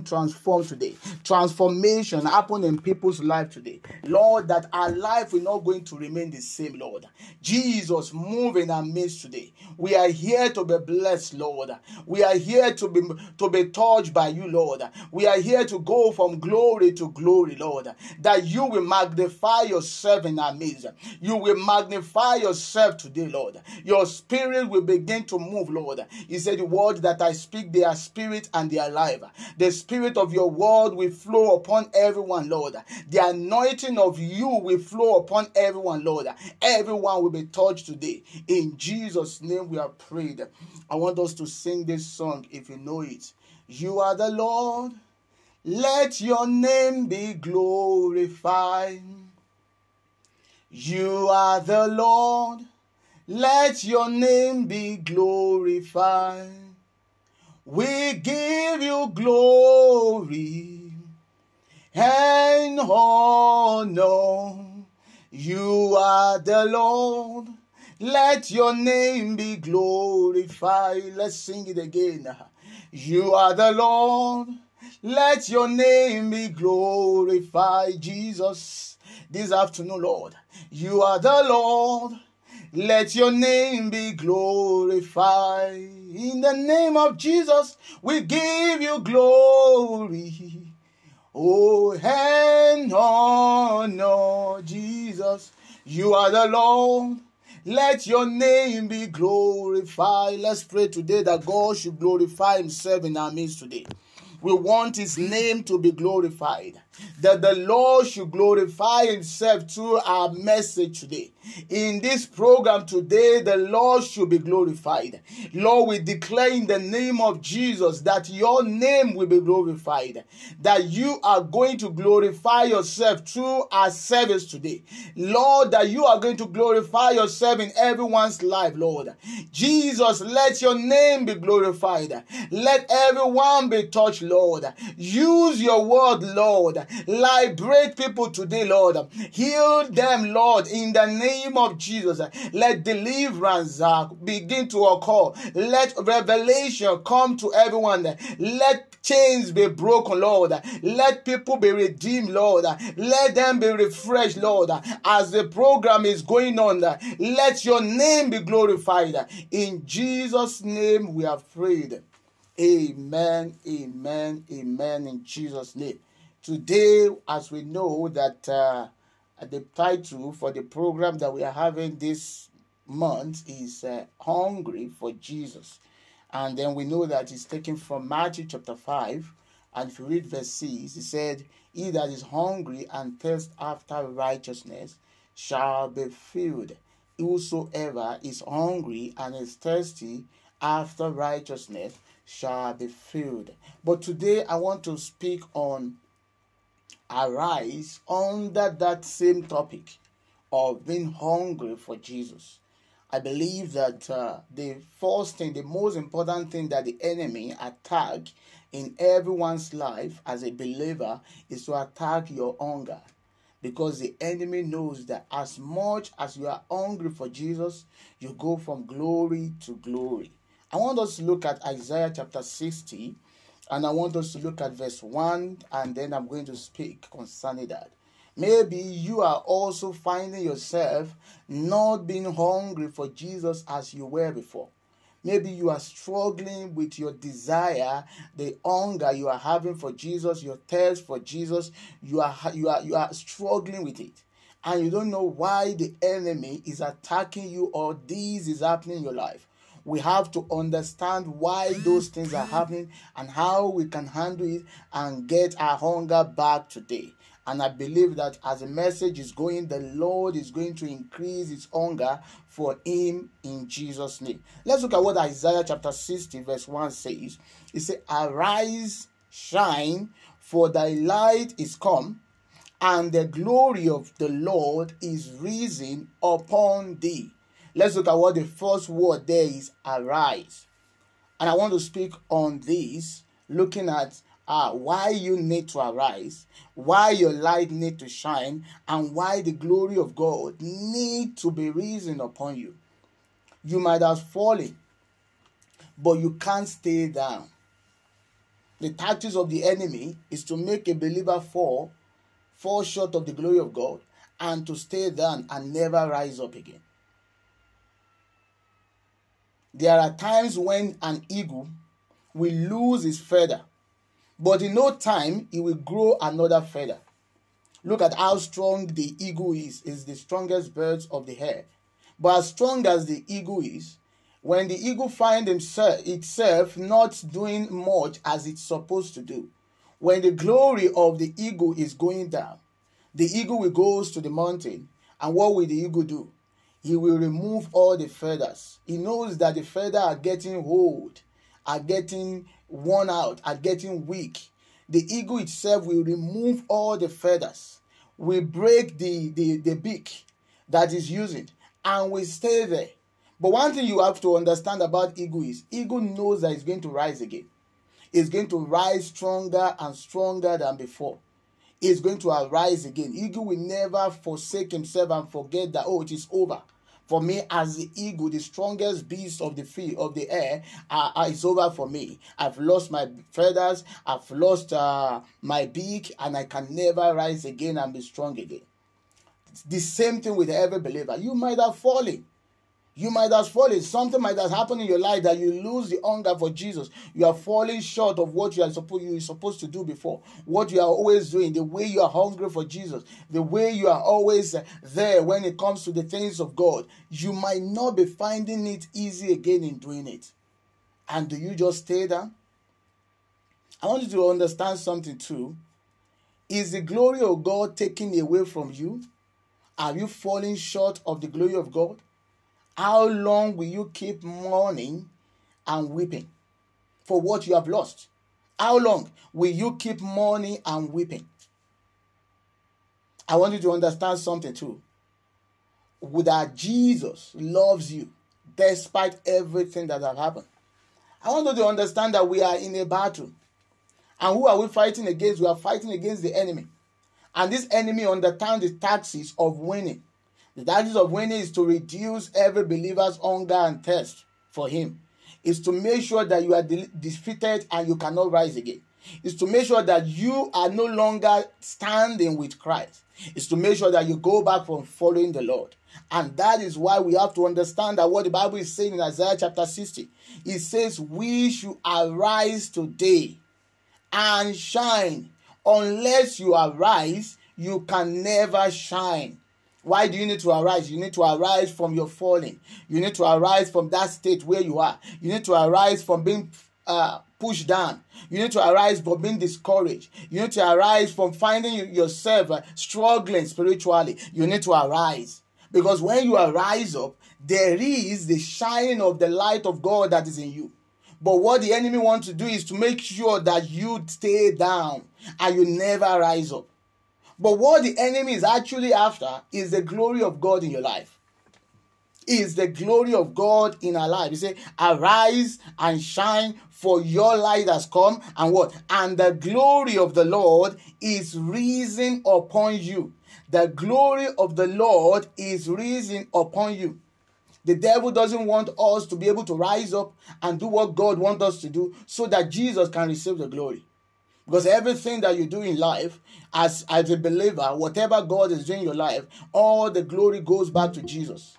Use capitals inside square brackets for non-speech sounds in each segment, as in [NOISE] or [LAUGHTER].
transformed today. Transformation happen in people's life today. Lord, that our life will not going to remain the same, Lord. Jesus, move in our midst today. We are here to be blessed, Lord. We are here to be to be touched by you, Lord. We are here to go from glory to glory, Lord. That you will magnify yourself in our midst. You will magnify yourself today, Lord. Your spirit will begin to move, Lord. He said, The words that I speak, they are spirit and they are life. The spirit of your word will flow upon everyone, Lord. The anointing of you will flow upon everyone, Lord. Everyone will be touched today. In Jesus' name we are prayed. I want us to sing this song if you know it. You are the Lord. Let your name be glorified. You are the Lord. Let your name be glorified. We give you glory and honor. You are the Lord. Let your name be glorified. Let's sing it again. You are the Lord. Let your name be glorified, Jesus. This afternoon, Lord, you are the Lord. Let your name be glorified. In the name of Jesus, we give you glory. Oh, and honor, Jesus. You are the Lord. Let your name be glorified. Let's pray today that God should glorify Himself in our midst today. We want His name to be glorified. That the Lord should glorify Himself through our message today. In this program today, the Lord should be glorified. Lord, we declare in the name of Jesus that your name will be glorified. That you are going to glorify yourself through our service today. Lord, that you are going to glorify yourself in everyone's life, Lord. Jesus, let your name be glorified. Let everyone be touched, Lord. Use your word, Lord. Liberate people today, Lord. Heal them, Lord, in the name of Jesus. Let deliverance uh, begin to occur. Let revelation come to everyone. Let chains be broken, Lord. Let people be redeemed, Lord. Let them be refreshed, Lord. As the program is going on, let your name be glorified. In Jesus' name we have prayed. Amen, amen, amen, in Jesus' name. Today, as we know that uh, the title for the program that we are having this month is uh, Hungry for Jesus. And then we know that it's taken from Matthew chapter 5. And if you read verse 6, he said, He that is hungry and thirst after righteousness shall be filled. Whosoever is hungry and is thirsty after righteousness shall be filled. But today I want to speak on arise under that same topic of being hungry for Jesus. I believe that uh, the first thing, the most important thing that the enemy attack in everyone's life as a believer is to attack your hunger. Because the enemy knows that as much as you are hungry for Jesus, you go from glory to glory. I want us to look at Isaiah chapter 60, and I want us to look at verse 1, and then I'm going to speak concerning that. Maybe you are also finding yourself not being hungry for Jesus as you were before. Maybe you are struggling with your desire, the hunger you are having for Jesus, your thirst for Jesus. You are you are you are struggling with it. And you don't know why the enemy is attacking you or this is happening in your life we have to understand why those things are happening and how we can handle it and get our hunger back today. And I believe that as the message is going, the Lord is going to increase his hunger for him in Jesus' name. Let's look at what Isaiah chapter 60, verse 1 says. It says, Arise, shine, for thy light is come, and the glory of the Lord is risen upon thee. Let's look at what the first word there is arise. And I want to speak on this, looking at uh, why you need to arise, why your light need to shine, and why the glory of God need to be risen upon you. You might have fallen, but you can't stay down. the tactics of the enemy is to make a believer fall, fall short of the glory of God, and to stay down and never rise up again. There are times when an eagle will lose his feather, but in no time he will grow another feather. Look at how strong the eagle is. is the strongest bird of the air. But as strong as the eagle is, when the eagle finds itself not doing much as it's supposed to do, when the glory of the eagle is going down, the eagle will go to the mountain. And what will the eagle do? He will remove all the feathers. He knows that the feathers are getting old, are getting worn out, are getting weak. The eagle itself will remove all the feathers, will break the, the, the beak that is using, and will stay there. But one thing you have to understand about eagle is eagle knows that it's going to rise again. It's going to rise stronger and stronger than before It's going to arise again. Eagle will never forsake himself and forget that, oh, it is over. For me, as the eagle, the strongest beast of the field, of the air, uh, uh, it's over for me. I've lost my feathers, I've lost uh, my beak, and I can never rise again and be strong again. the same thing with every believer. You might have fallen. You might have fallen. Something might have happened in your life that you lose the hunger for Jesus. You are falling short of what you are supposed you are supposed to do before. What you are always doing, the way you are hungry for Jesus, the way you are always uh, there when it comes to the things of God. You might not be finding it easy again in doing it. And do you just stay there? I want you to understand something too. Is the glory of God taken away from you? Are you falling short of the glory of God? How long will you keep mourning and weeping for what you have lost? How long will you keep mourning and weeping? I want you to understand something too. That Jesus loves you despite everything that has happened. I want you to understand that we are in a battle. And who are we fighting against? We are fighting against the enemy. And this enemy understands the taxes of winning. The tactics of winning is to reduce every believer's hunger and thirst for Him. Is to make sure that you are de- defeated and you cannot rise again. Is to make sure that you are no longer standing with Christ. Is to make sure that you go back from following the Lord. And that is why we have to understand that what the Bible is saying in Isaiah chapter 60. It says, We should arise today and shine. Unless you arise, you can never shine. Why do you need to arise? You need to arise from your falling. You need to arise from that state where you are. You need to arise from being uh, pushed down. You need to arise from being discouraged. You need to arise from finding yourself uh, struggling spiritually. You need to arise. Because when you arise up, there is the shining of the light of God that is in you. But what the enemy wants to do is to make sure that you stay down and you never rise up. But what the enemy is actually after is the glory of God in your life. Is the glory of God in our life. You say, Arise and shine, for your light has come, and what? And the glory of the Lord is risen upon you. The glory of the Lord is risen upon you. The devil doesn't want us to be able to rise up and do what God wants us to do so that Jesus can receive the glory. Because everything that you do in life, as, as a believer, whatever God is doing in your life, all the glory goes back to Jesus.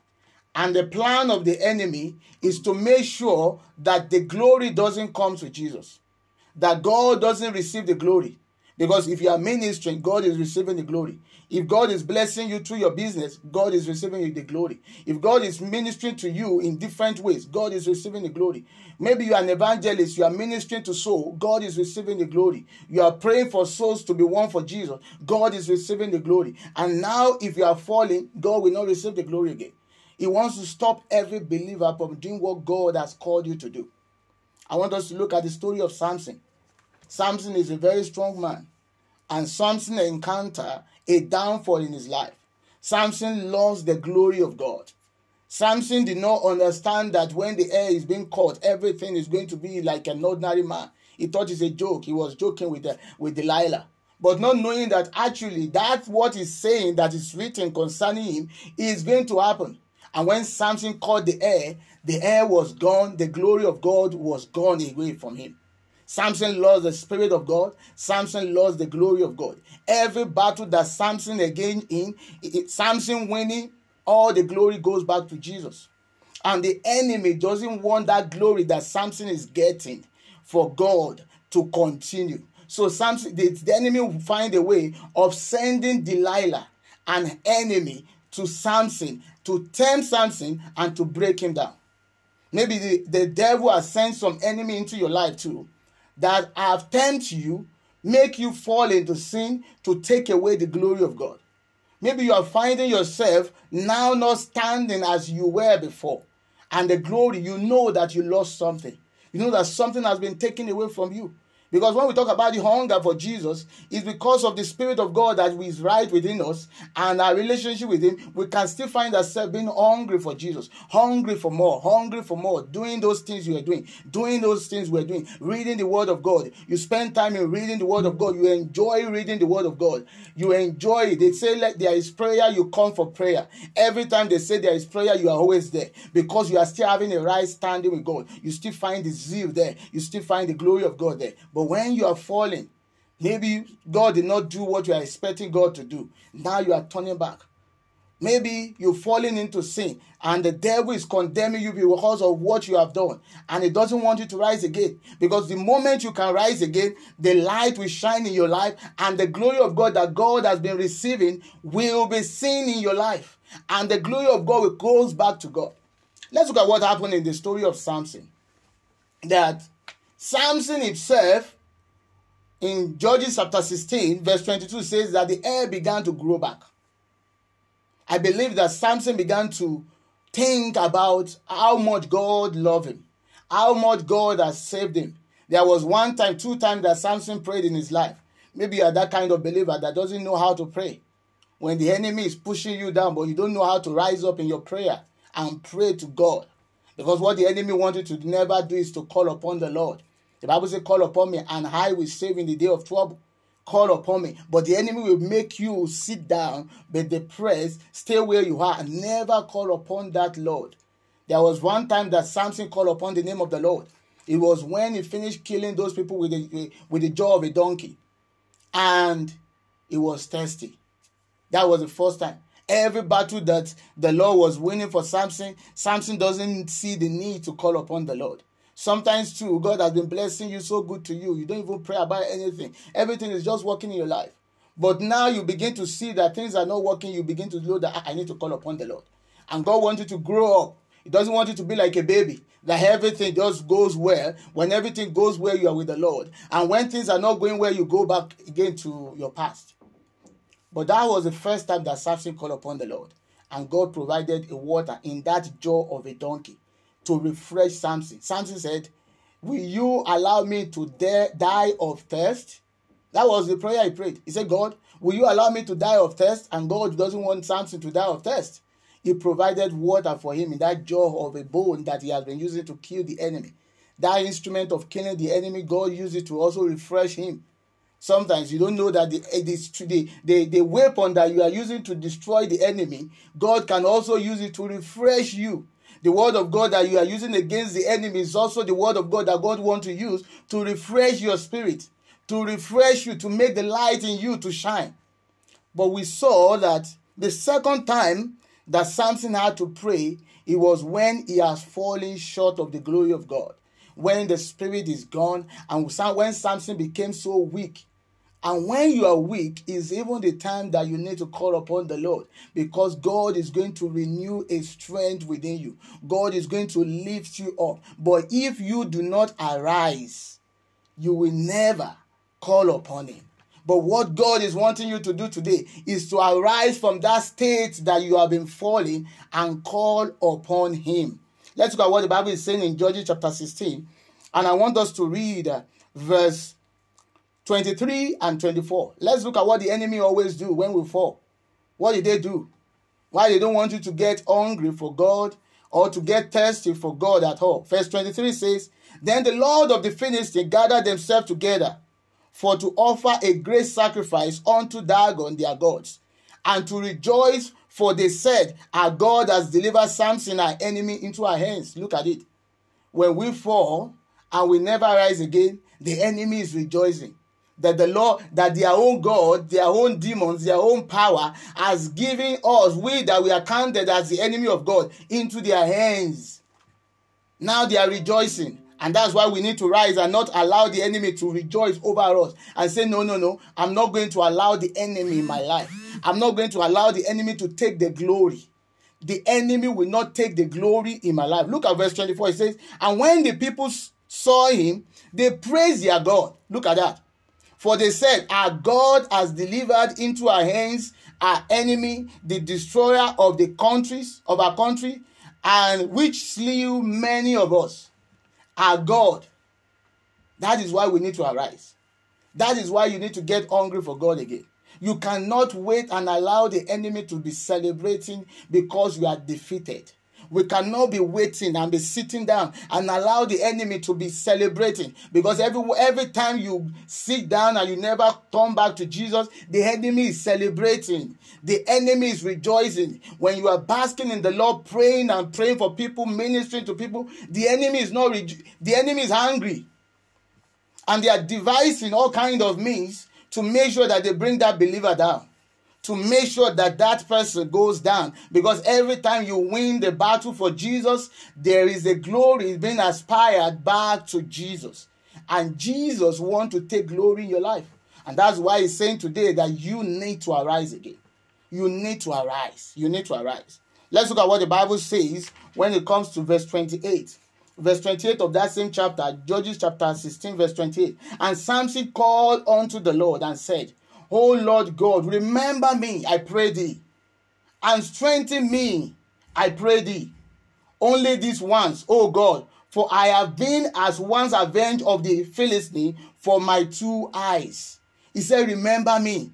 And the plan of the enemy is to make sure that the glory doesn't come to Jesus, that God doesn't receive the glory. Because if you are ministering, God is receiving the glory. If God is blessing you through your business, God is receiving the glory. If God is ministering to you in different ways, God is receiving the glory. Maybe you are an evangelist, you are ministering to soul, God is receiving the glory. You are praying for souls to be won for Jesus, God is receiving the glory. And now, if you are falling, God will not receive the glory again. He wants to stop every believer from doing what God has called you to do. I want us to look at the story of Samson. Samson is a very strong man, and Samson encountered a downfall in his life. Samson lost the glory of God. Samson did not understand that when the air is being caught, everything is going to be like an ordinary man. He thought it's a joke. He was joking with, the, with Delilah. But not knowing that actually that's what he's saying that is written concerning him is going to happen. And when Samson caught the air, the air was gone, the glory of God was gone away from him. Samson lost the spirit of God. Samson lost the glory of God. Every battle that Samson again in, Samson winning, all the glory goes back to Jesus. And the enemy doesn't want that glory that Samson is getting for God to continue. So Samson, the, the enemy will find a way of sending Delilah, an enemy, to Samson to tempt Samson and to break him down. Maybe the, the devil has sent some enemy into your life too that have tempted you, make you fall into sin to take away the glory of God. Maybe you are finding yourself now not standing as you were before. And the glory, you know that you lost something. You know that something has been taken away from you. Because when we talk about the hunger for Jesus, it's because of the Spirit of God that is right within us and our relationship with Him. We can still find ourselves being hungry for Jesus, hungry for more, hungry for more, doing those things you are doing, doing those things we're doing, reading the Word of God. You spend time in reading the Word of God. You enjoy reading the Word of God. You enjoy it. They say, like there is prayer, you come for prayer. Every time they say there is prayer, you are always there because you are still having a right standing with God. You still find the zeal there. You still find the glory of God there. But but when you are falling, maybe God did not do what you are expecting God to do. Now you are turning back. Maybe you're falling into sin and the devil is condemning you because of what you have done and he doesn't want you to rise again. Because the moment you can rise again, the light will shine in your life and the glory of God that God has been receiving will be seen in your life. And the glory of God will goes back to God. Let's look at what happened in the story of Samson. That Samson himself, in Judges chapter 16, verse 22, says that the hair began to grow back. I believe that Samson began to think about how much God loved him, how much God has saved him. There was one time, two times that Samson prayed in his life. Maybe you are that kind of believer that doesn't know how to pray. When the enemy is pushing you down, but you don't know how to rise up in your prayer and pray to God. Because what the enemy wanted to never do is to call upon the Lord. The Bible says, Call upon me, and I will save in the day of trouble. Call upon me. But the enemy will make you sit down, be depressed, stay where you are, and never call upon that Lord. There was one time that Samson called upon the name of the Lord. It was when he finished killing those people with the, with the jaw of a donkey. And he was thirsty. That was the first time. Every battle that the Lord was winning for Samson, Samson doesn't see the need to call upon the Lord. Sometimes too, God has been blessing you so good to you. You don't even pray about anything. Everything is just working in your life. But now you begin to see that things are not working. You begin to know that ah, I need to call upon the Lord. And God wants you to grow up. He doesn't want you to be like a baby, that everything just goes well. When everything goes well, you are with the Lord. And when things are not going well, you go back again to your past. But that was the first time that Samson called upon the Lord. And God provided a water in that jaw of a donkey to refresh Samson. Samson said, Will you allow me to die of thirst? That was the prayer he prayed. He said, God, will you allow me to die of thirst? And God doesn't want Samson to die of thirst. He provided water for him in that jaw of a bone that he has been using to kill the enemy. That instrument of killing the enemy, God used it to also refresh him. Sometimes you don't know that the, the, the, the weapon that you are using to destroy the enemy, God can also use it to refresh you. The word of God that you are using against the enemy is also the word of God that God wants to use to refresh your spirit, to refresh you, to make the light in you to shine. But we saw that the second time that Samson had to pray, it was when he has fallen short of the glory of God. When the spirit is gone, and when Samson became so weak and when you are weak, is even the time that you need to call upon the Lord because God is going to renew a strength within you. God is going to lift you up. But if you do not arise, you will never call upon Him. But what God is wanting you to do today is to arise from that state that you have been falling and call upon Him. Let's look at what the Bible is saying in Judges chapter 16. And I want us to read uh, verse 23 and 24. Let's look at what the enemy always do when we fall. What did they do? Why they don't want you to get hungry for God or to get thirsty for God at all. Verse 23 says, Then the Lord of the Philistines gathered themselves together for to offer a great sacrifice unto Dagon their gods, and to rejoice, for they said, Our God has delivered Samson, our enemy, into our hands. Look at it. When we fall, and we never rise again, the enemy is rejoicing that the Lord, that their own God, their own demons, their own power has given us, we that we are counted as the enemy of God, into their hands. Now they are rejoicing. And that's why we need to rise and not allow the enemy to rejoice over us and say, No, no, no, I'm not going to allow the enemy in my life. I'm not going to allow the enemy to take the glory. The enemy will not take the glory in my life. Look at verse 24. It says, And when the people saw him, they praised their God. Look at that. For they said, Our God has delivered into our hands our enemy, the destroyer of the countries of our country, and which slew many of us. Our God. That is why we need to arise. That is why you need to get hungry for God again. You cannot wait and allow the enemy to be celebrating because you are defeated. We cannot be waiting and be sitting down and allow the enemy to be celebrating because every every time you sit down and you never turn back to Jesus, the enemy is celebrating. The enemy is rejoicing. When you are basking in the Lord, praying and praying for people, ministering to people, the enemy is not the enemy is angry. And they are devising all kind of means to make sure that they bring that believer down to make sure that that person goes down. Because every time you win the battle for Jesus there is a glory being aspired back to Jesus. And Jesus want to take glory in your life. And that's why he's saying today that you need to arise again. You need to arise. You need to arise. Let's look at what the bible says when it comes to verse 28 verse 28 of that same chapter judges chapter 16 verse 28 and samson called unto the lord and said O Lord God, remember me, I pray thee, and strengthen me, I pray thee. Only this once, O God, for I have been as once avenged of the Philistine for my two eyes. He said, Remember me.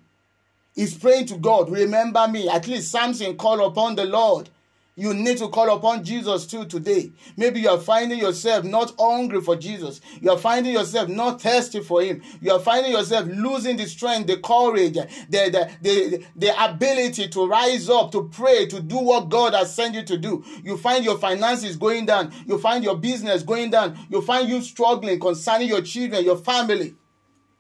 He's praying to God, Remember me. At least Samson called upon the Lord you need to call upon Jesus too today. Maybe you are finding yourself not hungry for Jesus. You are finding yourself not thirsty for Him. You are finding yourself losing the strength, the courage, the, the, the, the ability to rise up, to pray, to do what God has sent you to do. You find your finances going down. You find your business going down. You find you struggling concerning your children, your family.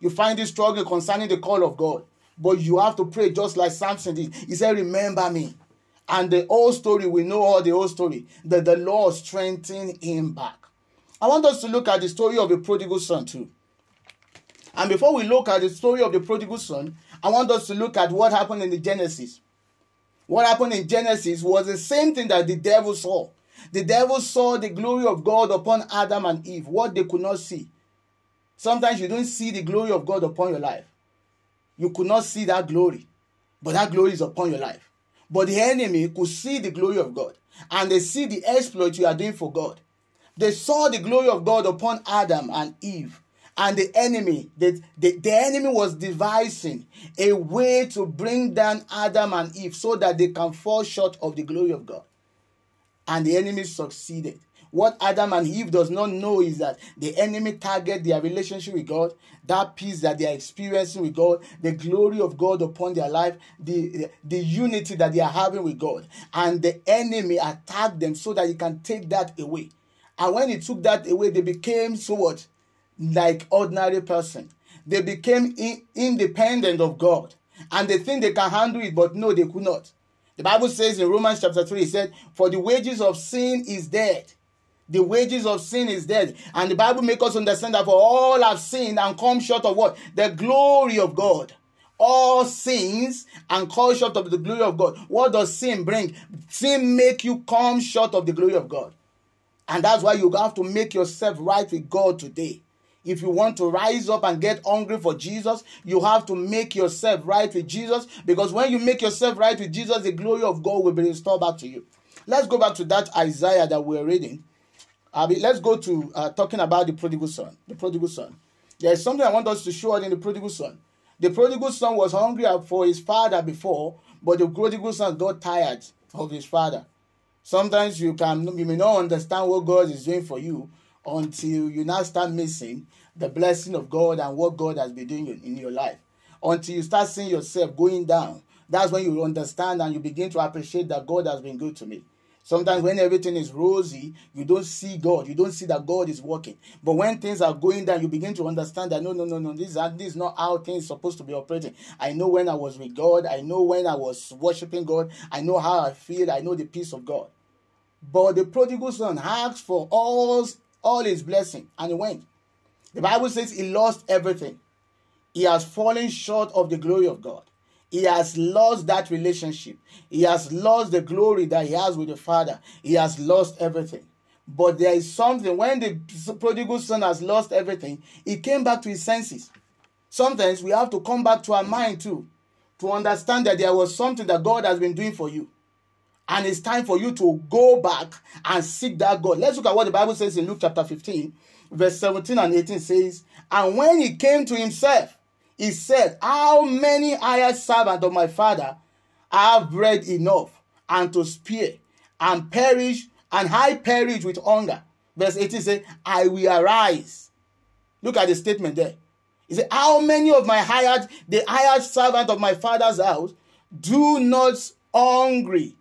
You find you struggling concerning the call of God. But you have to pray just like Samson did. He said, Remember me. And the whole story, we know all the whole story, that the Lord strengthened him back. I want us to look at the story of the prodigal son too. And before we look at the story of the prodigal son, I want us to look at what happened in the Genesis. What happened in Genesis was the same thing that the devil saw. The devil saw the glory of God upon Adam and Eve, what they could not see. Sometimes you don't see the glory of God upon your life. You could not see that glory, but that glory is upon your life. But the enemy could see the glory of God and they see the exploit you are doing for God. They saw the glory of God upon Adam and Eve. And the enemy, the, the, the enemy was devising a way to bring down Adam and Eve so that they can fall short of the glory of God. And the enemy succeeded. What Adam and Eve does not know is that the enemy target their relationship with God, that peace that they are experiencing with God, the glory of God upon their life, the, the unity that they are having with God. And the enemy attacked them so that he can take that away. And when he took that away, they became so what? Like ordinary person. They became in, independent of God. And they think they can handle it, but no, they could not. The Bible says in Romans chapter 3, it said, For the wages of sin is death the wages of sin is death. And the Bible makes us understand that for all have sinned and come short of what? The glory of God. All sins and come short of the glory of God. What does sin bring? Sin make you come short of the glory of God. And that's why you have to make yourself right with God today. If you want to rise up and get hungry for Jesus, you have to make yourself right with Jesus. Because when you make yourself right with Jesus, the glory of God will be restored back to you. Let's go back to that Isaiah that we're reading. I mean, let's go to uh, talking about the prodigal son. The prodigal son. There is something I want us to show in the prodigal son. The prodigal son was hungry for his father before, but the prodigal son got tired of his father. Sometimes you can you may not understand what God is doing for you until you now start missing the blessing of God and what God has been doing in your life. Until you start seeing yourself going down. That's when you understand and you begin to appreciate that God has been good to me. Sometimes when everything is rosy, you don't see God. You don't see that God is working. But when things are going down, you begin to understand that no, no, no, no, this, this is not how things supposed to be operating. I know when I was with God. I know when I was worshiping God. I know how I feel. I know the peace of God. But the prodigal son asked for all, all his blessing and he went. The Bible says he lost everything. He has fallen short of the glory of God. He has lost that relationship. He has lost the glory that he has with the Father. He has lost everything. But there is something, when the prodigal son has lost everything, he came back to his senses. Sometimes we have to come back to our mind too to understand that there was something that God has been doing for you. And it's time for you to go back and seek that God. Let's look at what the Bible says in Luke chapter 15, verse 17 and 18 says, And when he came to himself, he said, How many hired servants of my father have bread enough and to spare and perish, and I perish with hunger? Verse 18 says, I will arise. Look at the statement there. He said, How many of my hired, the hired servant of my father's house, do not hungry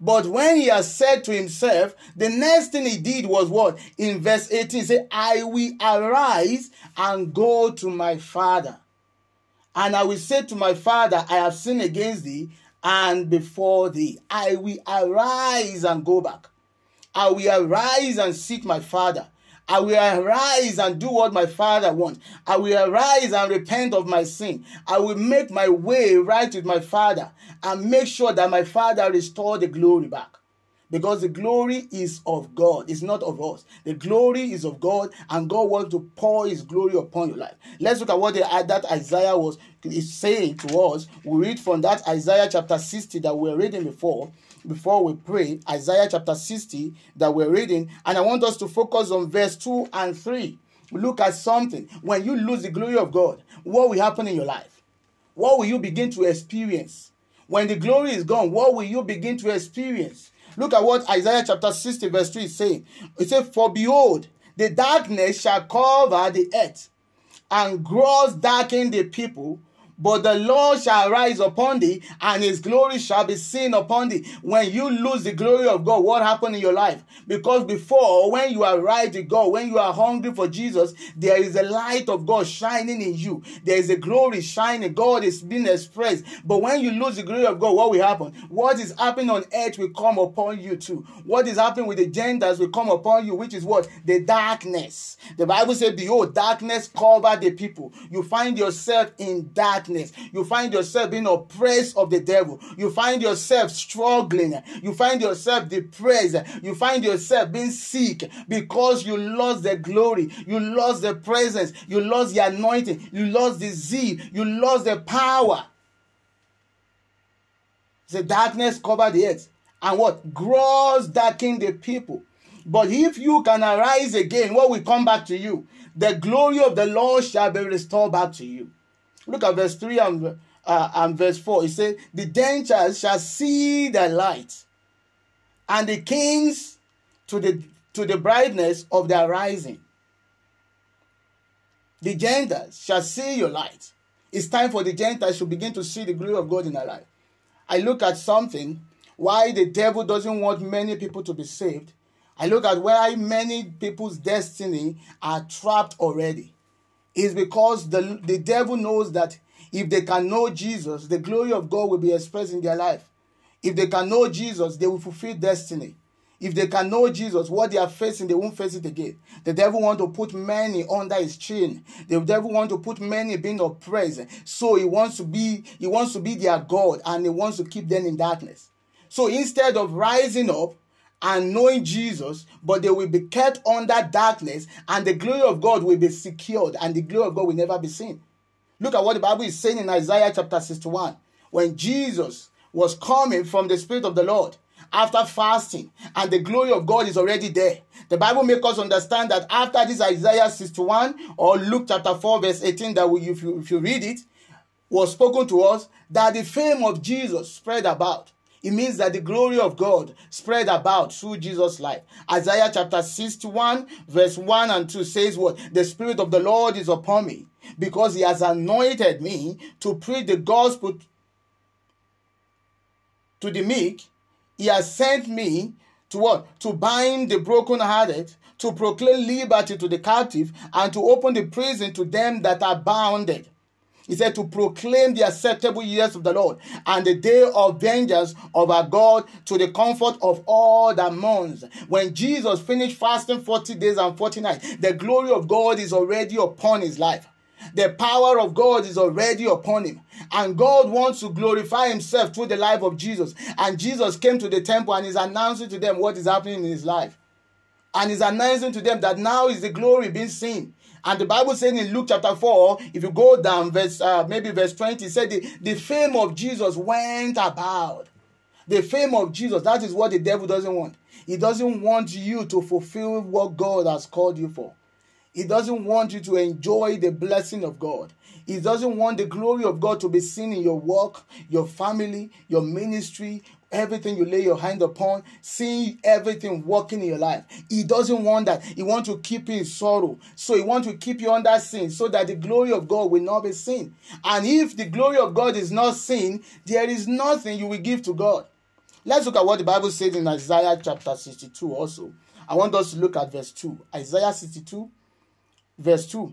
but when he has said to himself, the next thing he did was what? In verse 18, say, I will arise and go to my father. And I will say to my father, I have sinned against thee and before thee. I will arise and go back. I will arise and seek my father. I will arise and do what my father wants. I will arise and repent of my sin. I will make my way right with my father and make sure that my father restore the glory back. Because the glory is of God, it's not of us. The glory is of God, and God wants to pour His glory upon your life. Let's look at what the, that Isaiah was is saying to us. We read from that Isaiah chapter 60 that we were reading before before we pray, Isaiah chapter 60 that we're reading, and I want us to focus on verse 2 and 3. Look at something. When you lose the glory of God, what will happen in your life? What will you begin to experience? When the glory is gone, what will you begin to experience? Look at what Isaiah chapter 60, verse 3 is saying. It says, For behold, the darkness shall cover the earth, and gross darken the people but the Lord shall rise upon thee, and his glory shall be seen upon thee. When you lose the glory of God, what happened in your life? Because before, when you are right with God, when you are hungry for Jesus, there is a light of God shining in you. There is a glory shining. God is being expressed. But when you lose the glory of God, what will happen? What is happening on earth will come upon you too. What is happening with the Gentiles will come upon you, which is what? The darkness. The Bible says, Behold, darkness cover the people. You find yourself in darkness darkness. You find yourself being oppressed of the devil. You find yourself struggling. You find yourself depressed. You find yourself being sick because you lost the glory. You lost the presence. You lost the anointing. You lost the zeal. You lost the power. The darkness covered the earth. And what? Gross darken the people. But if you can arise again, what will come back to you? The glory of the Lord shall be restored back to you. Look at verse 3 and, uh, and verse 4. It says, The Gentiles shall see the light, and the kings to the, to the brightness of their rising. The Gentiles shall see your light. It's time for the Gentiles to begin to see the glory of God in their life. I look at something why the devil doesn't want many people to be saved. I look at why many people's destiny are trapped already is because the, the devil knows that if they can know Jesus, the glory of God will be expressed in their life. If they can know Jesus, they will fulfill destiny. If they can know Jesus, what they are facing, they won't face it again. The devil want to put many under his chin. The devil want to put many being oppressed. So he wants to be, he wants to be their God and he wants to keep them in darkness. So instead of rising up, and knowing Jesus, but they will be kept under darkness, and the glory of God will be secured, and the glory of God will never be seen. Look at what the Bible is saying in Isaiah chapter 61. When Jesus was coming from the Spirit of the Lord after fasting, and the glory of God is already there. The Bible makes us understand that after this Isaiah 61 or Luke chapter 4, verse 18, that we, if, you, if you read it, was spoken to us, that the fame of Jesus spread about. It means that the glory of God spread about through Jesus' life. Isaiah chapter 61, verse 1 and 2 says what? The Spirit of the Lord is upon me because he has anointed me to preach the gospel to the meek. He has sent me to what? To bind the brokenhearted, to proclaim liberty to the captive, and to open the prison to them that are bounded. He said to proclaim the acceptable years of the Lord and the day of vengeance of our God to the comfort of all that mourns. When Jesus finished fasting 40 days and 40 nights, the glory of God is already upon his life. The power of God is already upon him. And God wants to glorify himself through the life of Jesus. And Jesus came to the temple and is announcing to them what is happening in his life. And is announcing to them that now is the glory being seen. And the Bible says in Luke chapter 4, if you go down, verse uh, maybe verse 20, it said the, the fame of Jesus went about. The fame of Jesus, that is what the devil doesn't want. He doesn't want you to fulfill what God has called you for. He doesn't want you to enjoy the blessing of God. He doesn't want the glory of God to be seen in your work, your family, your ministry, everything you lay your hand upon, seeing everything working in your life. He doesn't want that. He wants to keep you in sorrow. So he wants to keep you under sin so that the glory of God will not be seen. And if the glory of God is not seen, there is nothing you will give to God. Let's look at what the Bible says in Isaiah chapter 62 also. I want us to look at verse 2. Isaiah 62 verse 2.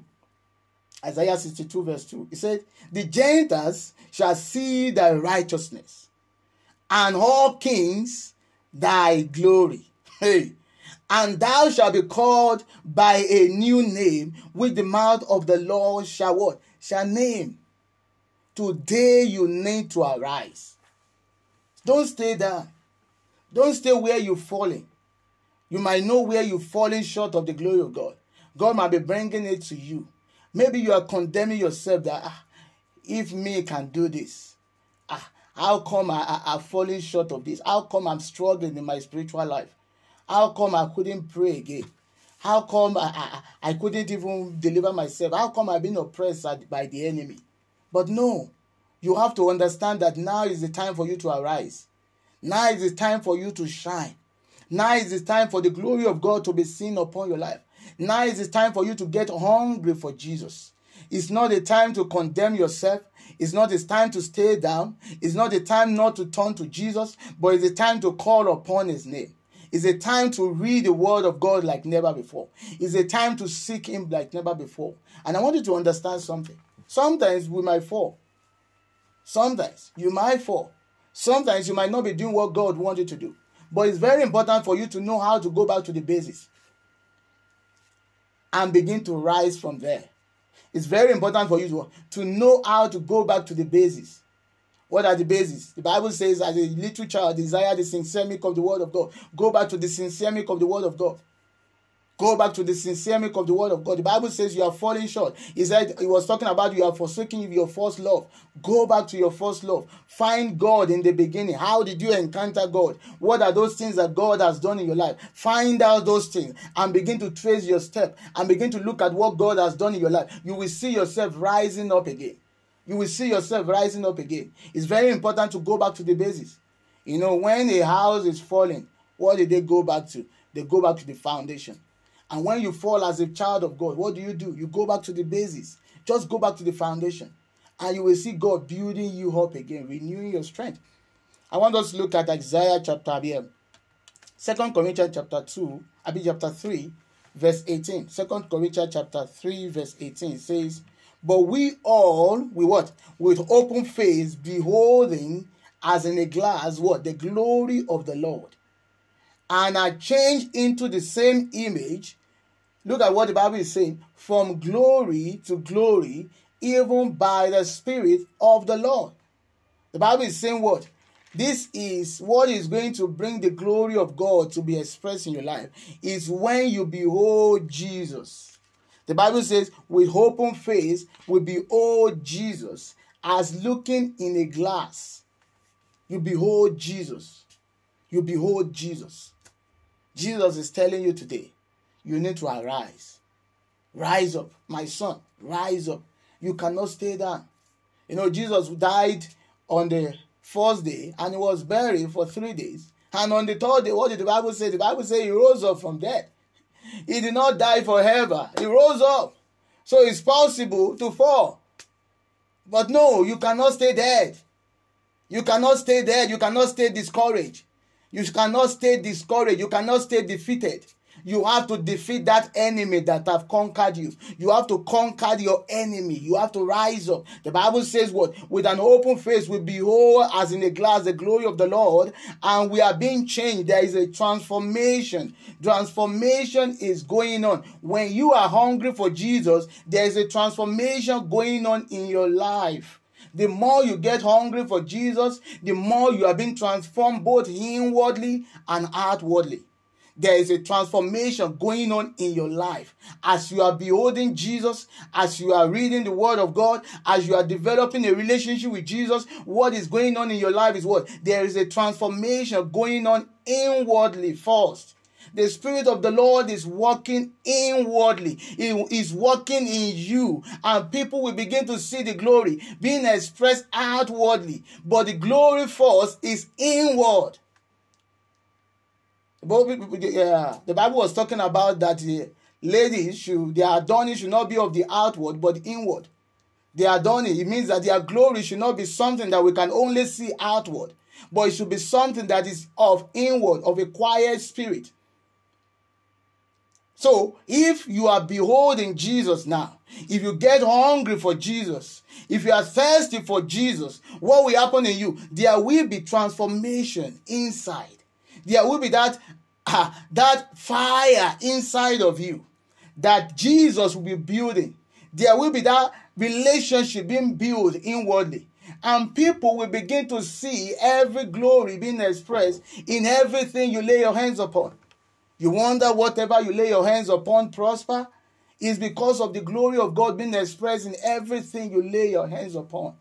Isaiah 62, verse 2. He said, The Gentiles shall see thy righteousness, and all kings thy glory. Hey. And thou shalt be called by a new name, which the mouth of the Lord shall what? Shall name. Today you need to arise. Don't stay there. Don't stay where you're falling. You might know where you're falling short of the glory of God. God might be bringing it to you. Maybe you are condemning yourself that ah, if me can do this, how come I, I, I'm falling short of this? How come I'm struggling in my spiritual life? How come I couldn't pray again? How come I, I, I couldn't even deliver myself? How come I've been oppressed by the enemy? But no, you have to understand that now is the time for you to arise. Now is the time for you to shine. Now is the time for the glory of God to be seen upon your life. Now is the time for you to get hungry for Jesus. It's not a time to condemn yourself. It's not a time to stay down. It's not a time not to turn to Jesus, but it's a time to call upon his name. It's a time to read the word of God like never before. It's a time to seek him like never before. And I want you to understand something. Sometimes we might fall. Sometimes you might fall. Sometimes you might not be doing what God wanted to do. But it's very important for you to know how to go back to the basics and begin to rise from there. It's very important for you to, to know how to go back to the basis. What are the bases? The Bible says, as a little child, desire the sincere milk of the word of God. Go back to the sincere milk of the word of God. Go back to the sincere milk of the word of God. The Bible says you are falling short. He said he was talking about you are forsaking your first love. Go back to your first love. Find God in the beginning. How did you encounter God? What are those things that God has done in your life? Find out those things and begin to trace your step and begin to look at what God has done in your life. You will see yourself rising up again. You will see yourself rising up again. It's very important to go back to the basis. You know, when a house is falling, what did they go back to? They go back to the foundation. And when you fall as a child of God, what do you do? You go back to the basis. Just go back to the foundation. And you will see God building you up again, renewing your strength. I want us to look at Isaiah chapter here. Second Corinthians chapter 2, I mean chapter 3, verse 18. Second Corinthians chapter 3, verse 18 says, But we all, we what? With open face, beholding as in a glass, what? The glory of the Lord and are changed into the same image. Look at what the Bible is saying from glory to glory, even by the Spirit of the Lord. The Bible is saying what? This is what is going to bring the glory of God to be expressed in your life. Is when you behold Jesus. The Bible says, with open face, we behold Jesus as looking in a glass. You behold Jesus. You behold Jesus. Jesus is telling you today, you need to arise. Rise up, my son, rise up. You cannot stay down. You know, Jesus died on the first day and he was buried for three days. And on the third day, what did the Bible say? The Bible says he rose up from death. He did not die forever. He rose up. So it's possible to fall. But no, you cannot stay dead. You cannot stay dead. You cannot stay discouraged. You cannot stay discouraged. You cannot stay defeated. You have to defeat that enemy that have conquered you. You have to conquer your enemy. You have to rise up. The Bible says what? With an open face, we behold as in a glass the glory of the Lord, and we are being changed. There is a transformation. Transformation is going on. When you are hungry for Jesus, there is a transformation going on in your life. The more you get hungry for Jesus, the more you are being transformed both inwardly and outwardly there is a transformation going on in your life as you are beholding Jesus, as you are reading the Word of God, as you are developing a relationship with Jesus. What is going on in your life is what? There is a transformation going on inwardly first. The Spirit of the Lord is working inwardly. He is working in you. And people will begin to see the glory being expressed outwardly. But the glory first is inward. Yeah, the Bible was talking about that the ladies should their adorning should not be of the outward but the inward. Their adorning, it means that their glory should not be something that we can only see outward, but it should be something that is of inward, of a quiet spirit. So, if you are beholding Jesus now, if you get hungry for Jesus, if you are thirsty for Jesus, what will happen in you? There will be transformation inside. There will be that uh, [LAUGHS] that fire inside of you that Jesus will be building. There will be that relationship being built inwardly. And people will begin to see every glory being expressed in everything you lay your hands upon. You wonder whatever you lay your hands upon prosper is because of the glory of God being expressed in everything you lay your hands upon.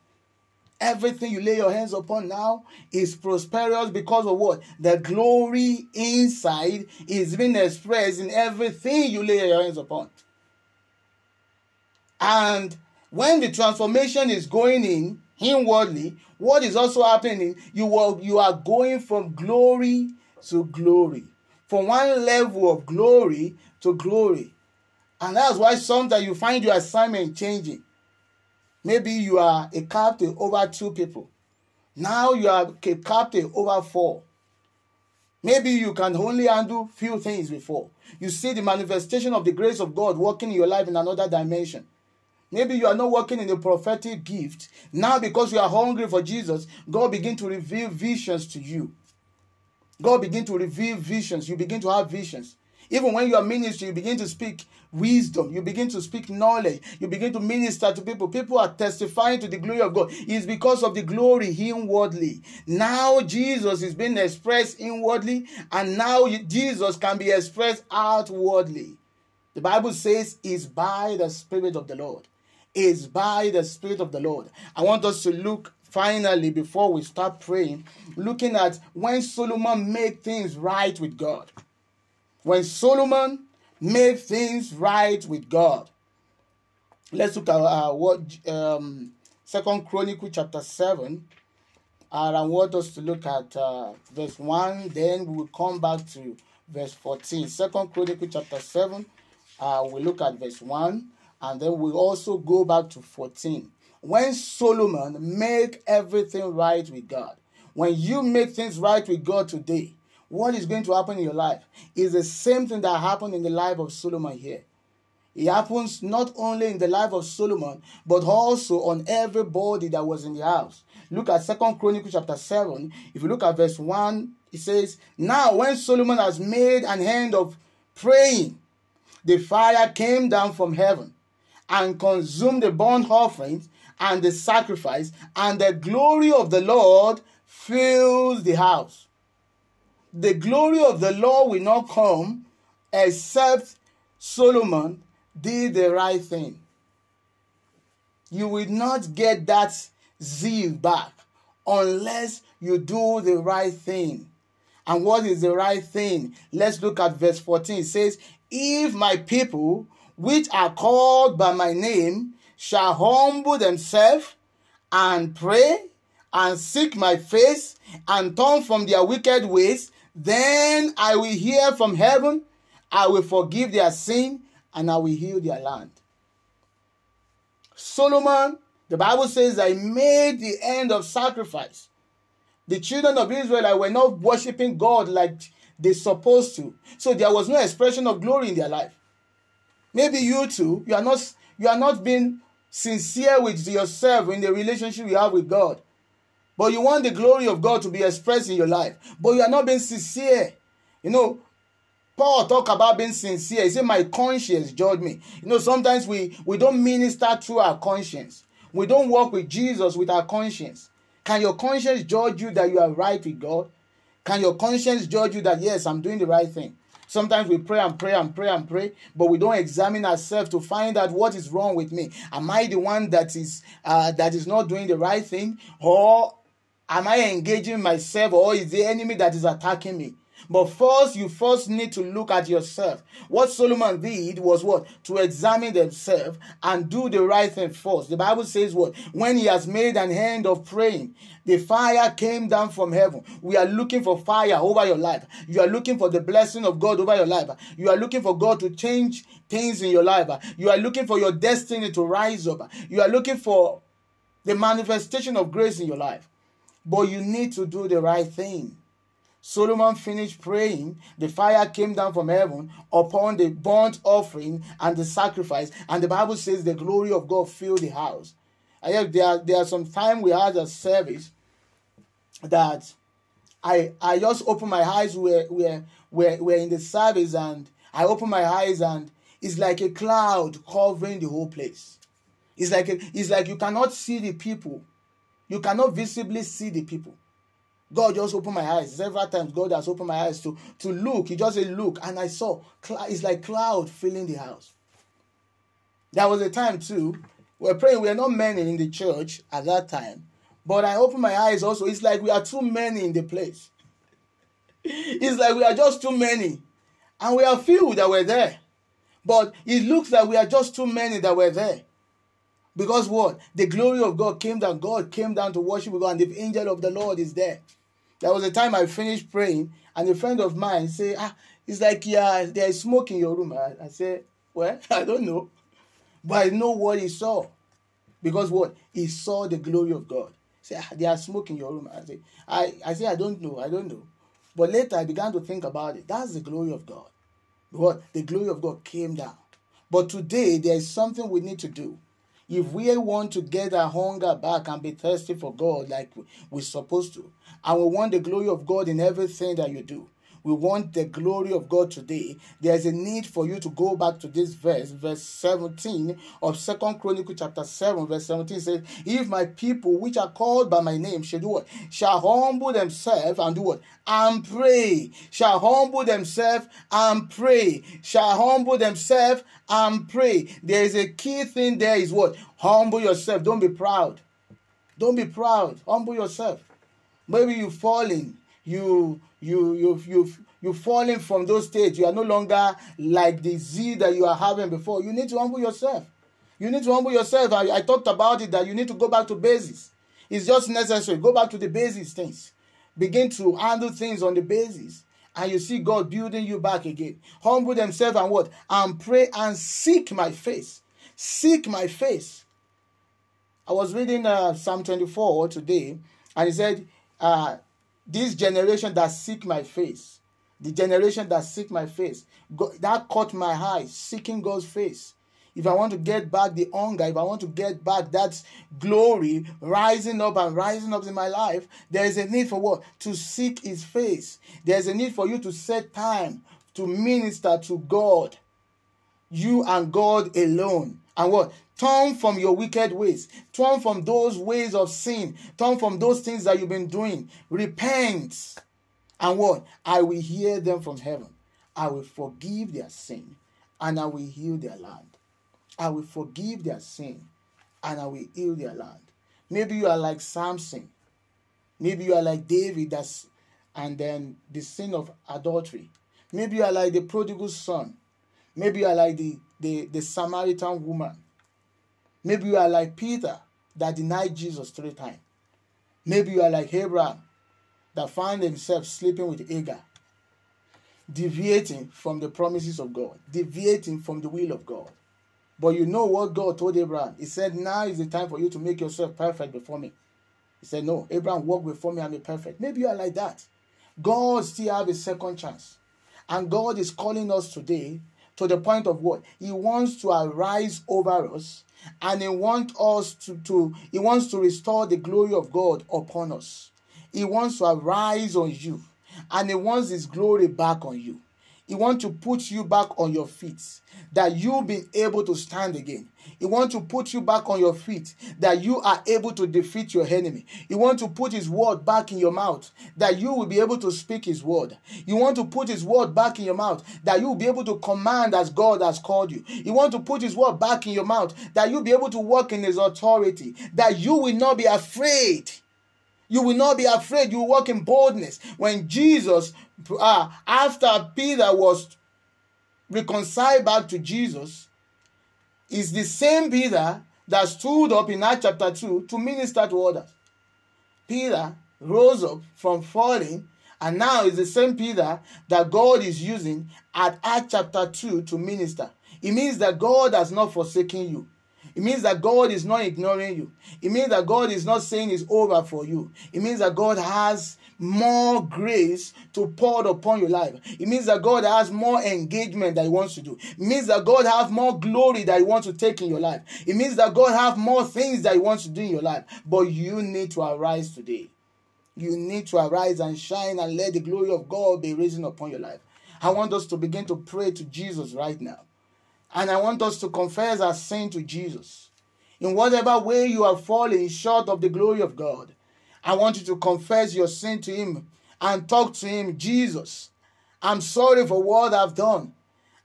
Everything you lay your hands upon now is prosperous because of what? The glory inside is being expressed in everything you lay your hands upon. And when the transformation is going in inwardly, what is also happening? You are, you are going from glory to glory, from one level of glory to glory. And that's why sometimes you find your assignment changing. Maybe you are a captain over two people. Now you are a captain over four. Maybe you can only handle few things before. You see the manifestation of the grace of God working in your life in another dimension. Maybe you are not working in a prophetic gift. Now, because you are hungry for Jesus, God begin to reveal visions to you. God begin to reveal visions. You begin to have visions. Even when you are ministry, you begin to speak wisdom. You begin to speak knowledge. You begin to minister to people. People are testifying to the glory of God. It's because of the glory inwardly. Now Jesus is being expressed inwardly, and now Jesus can be expressed outwardly. The Bible says, "Is by the Spirit of the Lord." Is by the Spirit of the Lord. I want us to look finally before we start praying, looking at when Solomon made things right with God. When Solomon made things right with God. Let's look at uh, what um, Second Chronicle chapter seven. And I want us to look at uh, verse one. Then we will come back to verse fourteen. Second Chronicle chapter seven. Uh, we look at verse one, and then we also go back to fourteen. When Solomon make everything right with God, when you make things right with God today, what is going to happen in your life is the same thing that happened in the life of Solomon here. It happens not only in the life of Solomon, but also on everybody that was in the house. Look at Second Chronicles chapter 7. If you look at verse 1, it says, Now when Solomon has made an end of praying, the fire came down from heaven and consumed the burnt offerings and the sacrifice, and the glory of the Lord fills the house the glory of the Lord will not come except Solomon did the right thing. You will not get that zeal back unless you do the right thing. And what is the right thing? Let's look at verse 14. It says, If my people, which are called by my name, shall humble themselves and pray and seek my face and turn from their wicked ways, then I will hear from heaven, I will forgive their sin, and I will heal their land. Solomon, the Bible says, I made the end of sacrifice. The children of Israel were not worshiping God like they supposed to. So there was no expression of glory in their life. Maybe you too, you are not you are not being sincere with yourself in the relationship you have with God. But you want the glory of God to be expressed in your life. But you are not being sincere. You know, Paul talk about being sincere. He said, My conscience judge me. You know, sometimes we, we don't minister through our conscience. We don't walk with Jesus with our conscience. Can your conscience judge you that you are right with God? Can your conscience judge you that, yes, I'm doing the right thing? Sometimes we pray and pray and pray and pray, but we don't examine ourselves to find out what is wrong with me. Am I the one that is uh, that is not doing the right thing, or am I engaging myself, or is the enemy that is attacking me? But first, you first need to look at yourself. What Solomon did was what? To examine themselves and do the right thing first. The Bible says what? When he has made an end of praying, the fire came down from heaven. We are looking for fire over your life. You are looking for the blessing of God over your life. You are looking for God to change things in your life. You are looking for your destiny to rise up. You are looking for the manifestation of grace in your life. But you need to do the right thing. Solomon finished praying, the fire came down from heaven upon the burnt offering and the sacrifice, and the Bible says the glory of God filled the house. And there, there are some time we had a service that I I just opened my eyes where where we're in the service and I open my eyes and it's like a cloud covering the whole place. It's like a, it's like you cannot see the people. You cannot visibly see the people. God just opened my eyes. Several times God has opened my eyes to, to look. He just said, look. And I saw, it's like cloud filling the house. There was a time too, we are praying. We are not many in the church at that time. But I opened my eyes also. It's like we are too many in the place. [LAUGHS] It's like we are just too many. And we are few that were there. But it looks like we are just too many that were there. Because what? The glory of God came down. God came down to worship God, and the angel of the Lord is there. There was a time I finished praying, and a friend of mine say, "Ah, it's like yeah, there is smoke in your room." I, I said, "Well, [LAUGHS] I don't know, but I know what he saw, because what he saw the glory of God." Say, ah, "There is smoke in your room." I say, "I I say I don't know, I don't know," but later I began to think about it. That's the glory of God. What the glory of God came down. But today there is something we need to do. If we want to get our hunger back and be thirsty for God like we're supposed to, and we want the glory of God in everything that you do, we want the glory of God today, there's a need for you to go back to this verse, verse 17 of Second Chronicle chapter 7, verse 17 says, If my people which are called by my name shall do what? Shall humble themselves and do what? And pray. Shall humble themselves and pray. Shall humble themselves and pray. There is a key thing there is what? Humble yourself. Don't be proud. Don't be proud. Humble yourself. Maybe you've fallen. You you you've you've you've fallen from those states. You are no longer like the zeal that you are having before. You need to humble yourself. You need to humble yourself. I, I talked about it that you need to go back to basis. It's just necessary. Go back to the basis things. Begin to handle things on the basis. And you see God building you back again. Humble themselves and what? And pray and seek my face. Seek my face. I was reading uh, Psalm 24 today, and he said, uh, this generation that seek my face, the generation that seek my face, God, that caught my eye, seeking God's face. If I want to get back the hunger, if I want to get back that glory rising up and rising up in my life, there is a need for what? To seek His face. There's a need for you to set time to minister to God. You and God alone. And what? Turn from your wicked ways. Turn from those ways of sin. Turn from those things that you've been doing. Repent. And what? I will hear them from heaven. I will forgive their sin and I will heal their land. I will forgive their sin and I will heal their land. Maybe you are like Samson. Maybe you are like David that's and then the sin of adultery. Maybe you are like the prodigal son. Maybe you are like the, the, the Samaritan woman. Maybe you are like Peter that denied Jesus three times. Maybe you are like Abraham that found himself sleeping with Hagar, deviating from the promises of God, deviating from the will of God. But you know what God told Abraham? He said, Now is the time for you to make yourself perfect before me. He said, No, Abraham, walk before me and be perfect. Maybe you are like that. God still have a second chance. And God is calling us today to the point of what? He wants to arise over us and he wants us to, to he wants to restore the glory of God upon us. He wants to arise on you and he wants his glory back on you. He wants to put you back on your feet, that you be able to stand again. He wants to put you back on your feet, that you are able to defeat your enemy. He wants to put his word back in your mouth, that you will be able to speak his word. You want to put his word back in your mouth, that you will be able to command as God has called you. You want to put his word back in your mouth, that you'll be able to walk in his authority, that you will not be afraid. You will not be afraid. You will walk in boldness. When Jesus uh, after Peter was reconciled back to Jesus, is the same Peter that stood up in Acts chapter 2 to minister to others. Peter rose up from falling, and now is the same Peter that God is using at Acts chapter 2 to minister. It means that God has not forsaken you. It means that God is not ignoring you. It means that God is not saying it's over for you. It means that God has more grace to pour upon your life. It means that God has more engagement that He wants to do. It means that God has more glory that He wants to take in your life. It means that God has more things that He wants to do in your life. But you need to arise today. You need to arise and shine and let the glory of God be risen upon your life. I want us to begin to pray to Jesus right now. And I want us to confess our sin to Jesus. In whatever way you are falling short of the glory of God, I want you to confess your sin to Him and talk to Him. Jesus, I'm sorry for what I've done.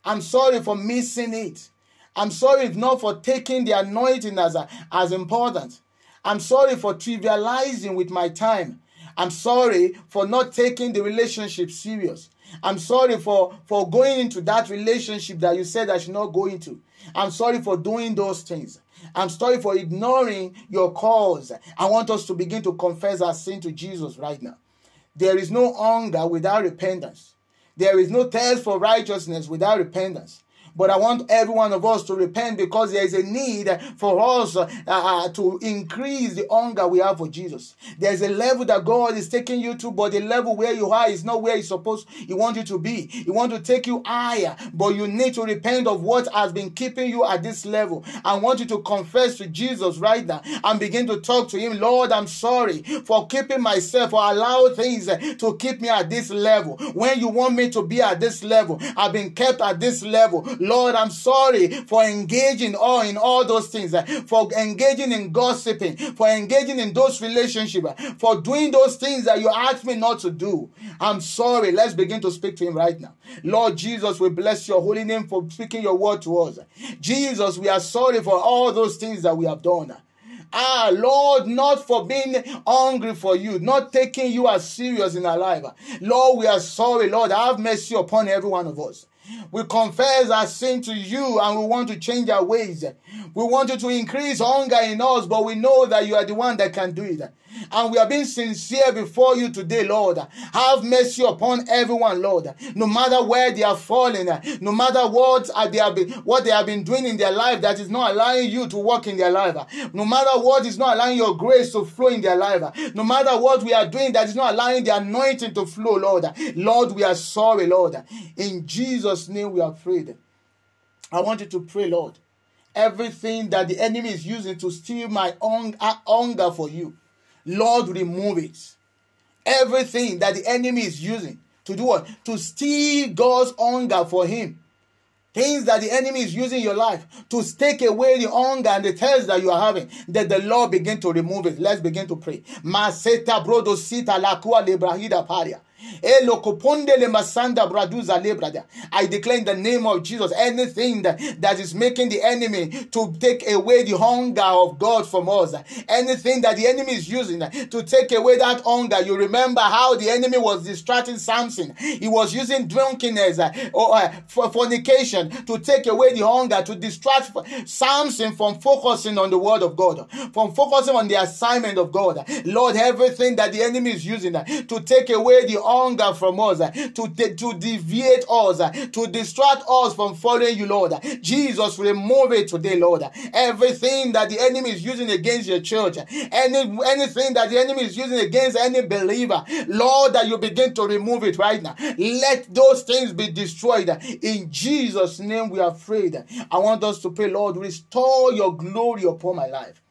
I'm sorry for missing it. I'm sorry if not for taking the anointing as, a, as important. I'm sorry for trivializing with my time. I'm sorry for not taking the relationship serious. I'm sorry for, for going into that relationship that you said I should not go into. I'm sorry for doing those things. I'm sorry for ignoring your calls. I want us to begin to confess our sin to Jesus right now. There is no hunger without repentance. There is no thirst for righteousness without repentance. But I want every one of us to repent because there is a need for us uh, uh, to increase the hunger we have for Jesus. There's a level that God is taking you to, but the level where you are is not where He's supposed He wants you to be. He wants to take you higher, but you need to repent of what has been keeping you at this level. I want you to confess to Jesus right now and begin to talk to Him. Lord, I'm sorry for keeping myself or allow things to keep me at this level. When you want me to be at this level, I've been kept at this level. Lord, I'm sorry for engaging all in all those things, for engaging in gossiping, for engaging in those relationships, for doing those things that you asked me not to do. I'm sorry. Let's begin to speak to him right now. Lord Jesus, we bless your holy name for speaking your word to us. Jesus, we are sorry for all those things that we have done. Ah, Lord, not for being hungry for you, not taking you as serious in our life. Lord, we are sorry. Lord, have mercy upon every one of us. We confess our sin to you and we want to change our ways. We want you to increase hunger in us, but we know that you are the one that can do it. And we are being sincere before you today, Lord. Have mercy upon everyone, Lord. No matter where they are falling, no matter what they have been, what they have been doing in their life that is not allowing you to work in their life. No matter what is not allowing your grace to flow in their life. No matter what we are doing that is not allowing the anointing to flow, Lord. Lord, we are sorry, Lord. In Jesus' name we are prayed. I want you to pray, Lord. Everything that the enemy is using to steal my own uh, hunger for you. Lord, remove it. Everything that the enemy is using to do what? To steal God's hunger for Him. Things that the enemy is using your life to take away the hunger and the thirst that you are having, that the Lord begin to remove it. Let's begin to pray. Brodo sita paria. I declare in the name of Jesus anything that, that is making the enemy to take away the hunger of God from us, anything that the enemy is using to take away that hunger. You remember how the enemy was distracting Samson. He was using drunkenness or uh, fornication to take away the hunger, to distract Samson from focusing on the word of God, from focusing on the assignment of God. Lord, everything that the enemy is using to take away the hunger from us, uh, to, to deviate us, uh, to distract us from following you, Lord. Jesus, remove it today, Lord. Everything that the enemy is using against your church, any anything that the enemy is using against any believer, Lord, that you begin to remove it right now. Let those things be destroyed. In Jesus' name, we are afraid. I want us to pray, Lord, restore your glory upon my life.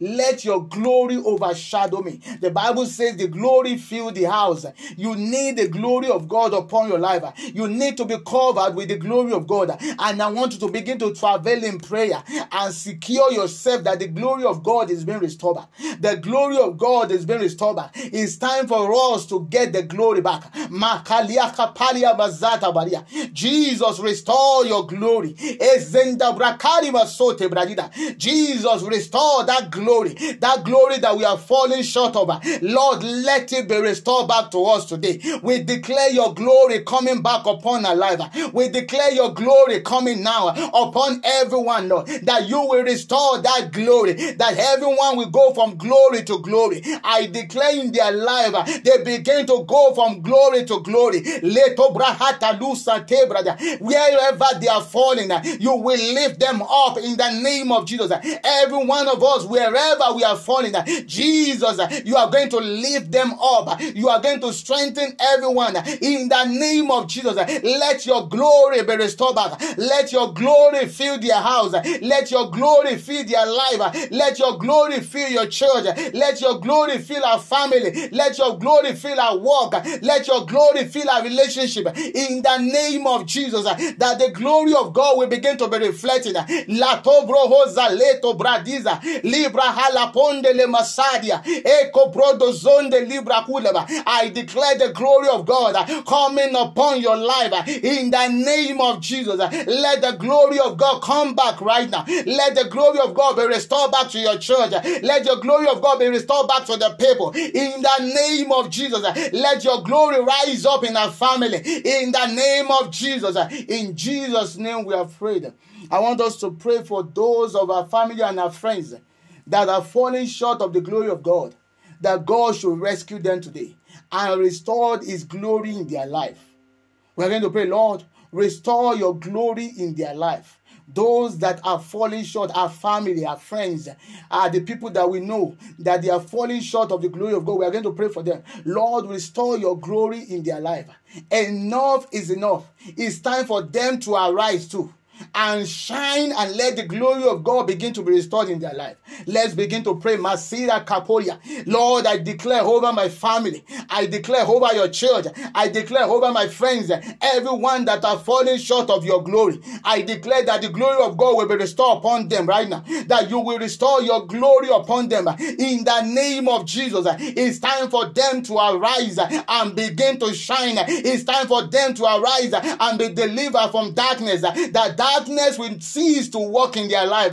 Let your glory overshadow me. The Bible says the glory fill the house. You need the glory of God upon your life. You need to be covered with the glory of God. And I want you to begin to travel in prayer and secure yourself that the glory of God is being restored. The glory of God is being restored. It's time for us to get the glory back. Jesus, restore your glory. Jesus, restore that glory glory, that glory that we are falling short of. Lord, let it be restored back to us today. We declare your glory coming back upon our life. We declare your glory coming now upon everyone, Lord, that you will restore that glory, that everyone will go from glory to glory. I declare in their life, they begin to go from glory to glory. Wherever they are falling, you will lift them up in the name of Jesus. Every one of us, wherever wherever we are falling, uh, Jesus, uh, you are going to lift them up. You are going to strengthen everyone in the name of Jesus. Uh, let your glory be restored back. Let your glory fill their house. Let your glory fill their life. Let your glory fill your church. Let your glory fill our family. Let your glory fill our work. Let your glory fill our relationship. In the name of Jesus, that the glory of God will begin to be reflected. Lato leto le masadia. Eko brodo zonde libra kuleba. I declare the glory of God coming upon your life in the name of Jesus. Let the glory of God come back right now. Let the glory of God be restored back to your church. Let your glory of God be restored back to the people in the name of Jesus. Let your glory rise up in our family in the name of Jesus. In Jesus' name we are prayed. I want us to pray for those of our family and our friends that are falling short of the glory of God, that God should rescue them today and restore His glory in their life. We're going to pray, Lord, restore your glory in their life. Those that are falling short, our family, our friends, are the people that we know that they are falling short of the glory of God. We are going to pray for them. Lord, restore your glory in their life. Enough is enough. It's time for them to arise too and shine and let the glory of God begin to be restored in their life. Let's begin to pray. Masira Kapolia. Lord, I declare over my family. I declare over your church. I declare over my friends, everyone that are falling short of your glory. I declare that the glory of God will be restored upon them right now. That you will restore your glory upon them in the name of Jesus. It's time for them to arise and begin to shine. It's time for them to arise and be delivered from darkness. That darkness will cease to work in their life.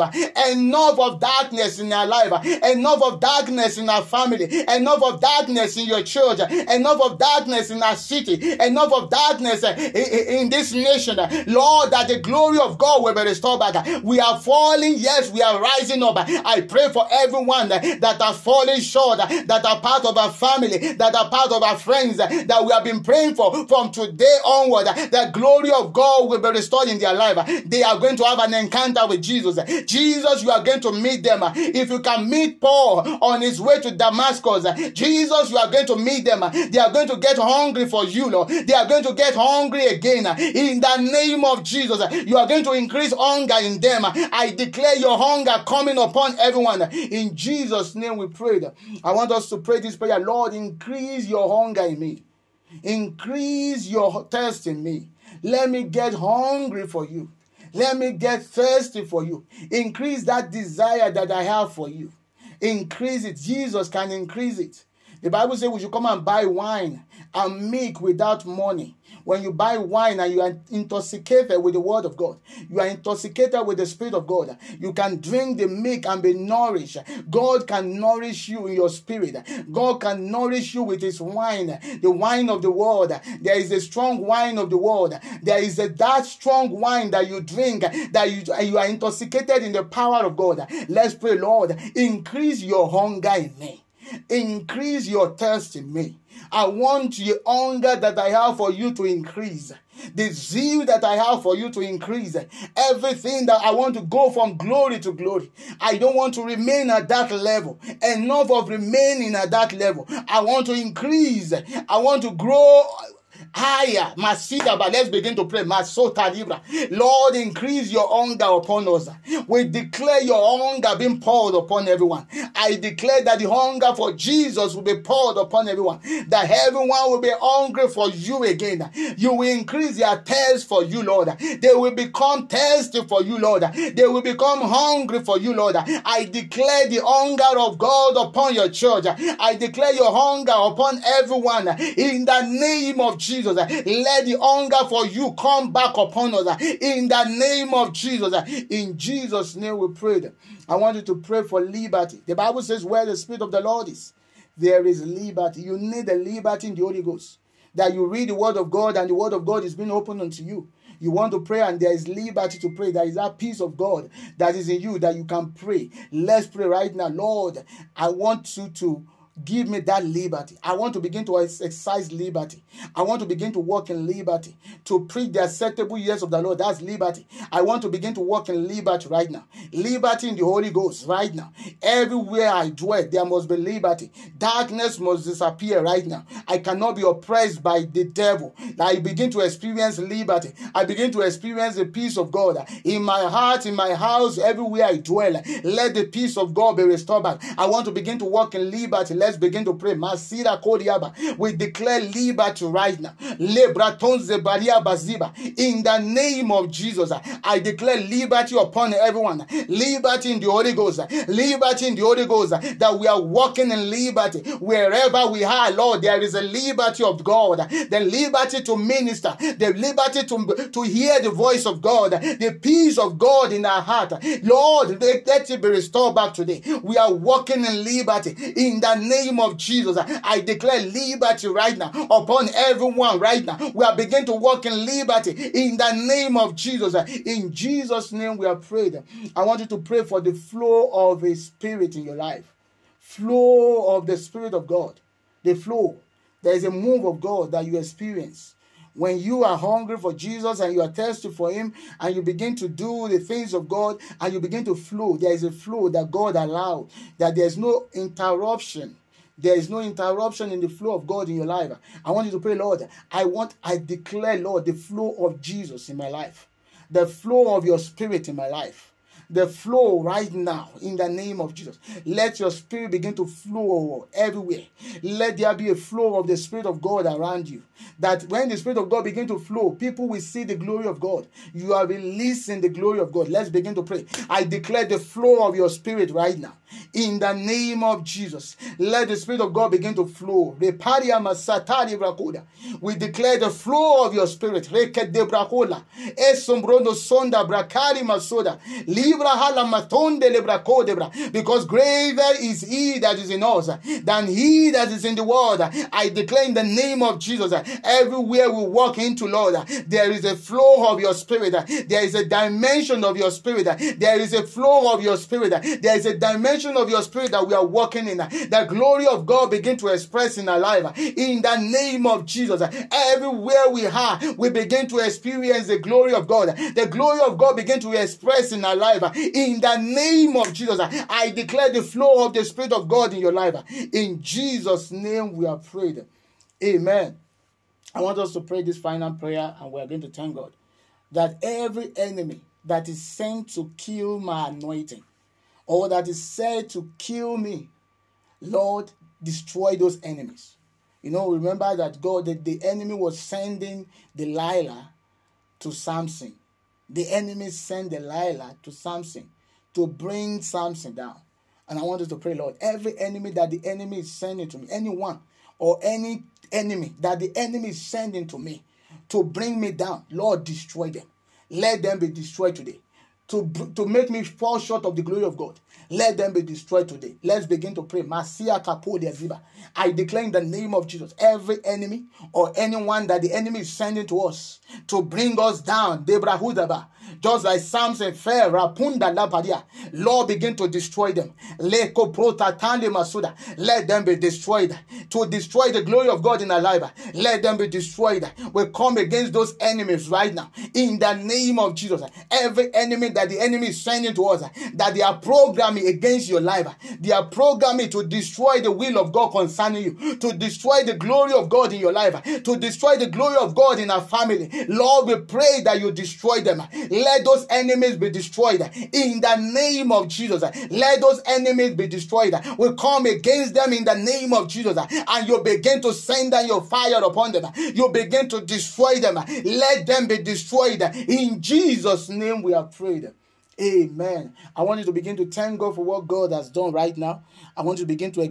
Enough of darkness in their life. Enough of darkness in our family. Enough of darkness in your church. Enough of darkness in our city. Enough of darkness eh, in this nation. Lord, that the glory of God will be restored back. We are falling. Yes, we are rising up. I pray for everyone that are falling short, that are part of our family, that are part of our friends, that we have been praying for from today onward. The glory of God will be restored in their life they are going to have an encounter with Jesus. Jesus, you are going to meet them. If you can meet Paul on his way to Damascus, Jesus, you are going to meet them. They are going to get hungry for you, Lord. They are going to get hungry again. In the name of Jesus, you are going to increase hunger in them. I declare your hunger coming upon everyone. In Jesus' name we pray. I want us to pray this prayer. Lord, increase your hunger in me. Increase your thirst in me. Let me get hungry for you. Let me get thirsty for you. Increase that desire that I have for you. Increase it. Jesus can increase it. The Bible says we should come and buy wine and milk without money. When you buy wine and you are intoxicated with the word of God, you are intoxicated with the spirit of God. You can drink the milk and be nourished. God can nourish you in your spirit. God can nourish you with his wine, the wine of the world. There is a strong wine of the world. There is a that strong wine that you drink that you, you are intoxicated in the power of God. Let's pray, Lord, increase your hunger in me. Increase your thirst in me. I want the hunger that I have for you to increase. The zeal that I have for you to increase. Everything that I want to go from glory to glory. I don't want to remain at that level. Enough of remaining at that level. I want to increase. I want to grow higher. Masida, but let's begin to pray. Masota Libra. Lord, increase your hunger upon us. We declare your hunger being poured upon everyone. I declare that the hunger for Jesus will be poured upon everyone. That everyone will be hungry for you again. You will increase their thirst for you, Lord. They will become thirsty for you, Lord. They will become hungry for you, Lord. I declare the hunger of God upon your church. I declare your hunger upon everyone in the name of Jesus. Jesus. Let the hunger for you come back upon us in the name of Jesus. In Jesus' name we pray. I want you to pray for liberty. The Bible says, Where the Spirit of the Lord is, there is liberty. You need the liberty in the Holy Ghost. That you read the Word of God and the Word of God is being opened unto you. You want to pray, and there is liberty to pray. There is that peace of God that is in you that you can pray. Let's pray right now. Lord, I want you to Give me that liberty. I want to begin to exercise liberty. I want to begin to walk in liberty. To preach the acceptable years of the Lord. That's liberty. I want to begin to walk in liberty right now. Liberty in the Holy Ghost right now. Everywhere I dwell, there must be liberty. Darkness must disappear right now. I cannot be oppressed by the devil. I begin to experience liberty. I begin to experience the peace of God in my heart, in my house, everywhere I dwell. Let the peace of God be restored back. I want to begin to walk in liberty. Let Let's begin to pray. Masira Kodiaba. We declare liberty right now. Lebratonze Baria Baziba. In the name of Jesus, I declare liberty upon everyone. Liberty in the Holy Ghost. Liberty in the Holy Ghost. That we are walking in liberty. Wherever we are, Lord, there is a liberty of God. The liberty to minister. The liberty to, to hear the voice of God. The peace of God in our heart. Lord, let it be restored back today. We are walking in liberty. In the name name of Jesus, I declare liberty right now upon everyone right now. We are beginning to walk in liberty in the name of Jesus. In Jesus' name, we are prayed. I want you to pray for the flow of a spirit in your life. Flow of the Spirit of God. The flow. There is a move of God that you experience when you are hungry for Jesus and you are thirsty for Him and you begin to do the things of God and you begin to flow, there is a flow that God allowed, that there's no interruption there is no interruption in the flow of God in your life. I want you to pray, Lord. I want, I declare, Lord, the flow of Jesus in my life, the flow of your spirit in my life the flow right now in the name of Jesus. Let your spirit begin to flow everywhere. Let there be a flow of the spirit of God around you. That when the spirit of God begin to flow, people will see the glory of God. You are releasing the glory of God. Let's begin to pray. I declare the flow of your spirit right now in the name of Jesus. Let the Spirit of God begin to flow. We declare the flow of your Spirit. Because greater is He that is in us than He that is in the world. I declare in the name of Jesus, everywhere we walk into, Lord, there is a flow of your Spirit. There is a dimension of your Spirit. There is a flow of your Spirit. There is a dimension dimension of your spirit that we are walking in, the glory of God begin to express in our life. In the name of Jesus, everywhere we are, we begin to experience the glory of God. The glory of God begin to express in our life. In the name of Jesus, I declare the flow of the Spirit of God in your life. In Jesus' name, we are prayed. Amen. I want us to pray this final prayer, and we are going to thank God that every enemy that is sent to kill my anointing, or that is said to kill me, Lord, destroy those enemies. You know, remember that God, that the enemy was sending Delilah to Samson. The enemy sent Delilah to Samson to bring Samson down. And I want us to pray, Lord, every enemy that the enemy is sending to me, anyone or any enemy that the enemy is sending to me to bring me down, Lord, destroy them. Let them be destroyed today to, to make me fall short of the glory of God. Let them be destroyed today. Let's begin to pray. I declare in the name of Jesus, every enemy or anyone that the enemy is sending to us to bring us down, just like Samson fell, Rapunda Lapadia. Lord, begin to destroy them. Leko Prota Masuda. Let them be destroyed. To destroy the glory of God in our life. Let them be destroyed. We come against those enemies right now. In the name of Jesus. Every enemy that the enemy is sending to us, that they are programming against your life. They are programming to destroy the will of God concerning you. To destroy the glory of God in your life. To destroy the glory of God in our family. Lord, we pray that you destroy them. Let those enemies be destroyed in the name of Jesus. Let those enemies be destroyed. We come against them in the name of Jesus. And you begin to send down your fire upon them. You begin to destroy them. Let them be destroyed. In Jesus' name we have prayed. Amen. I want you to begin to thank God for what God has done right now. I want you to begin to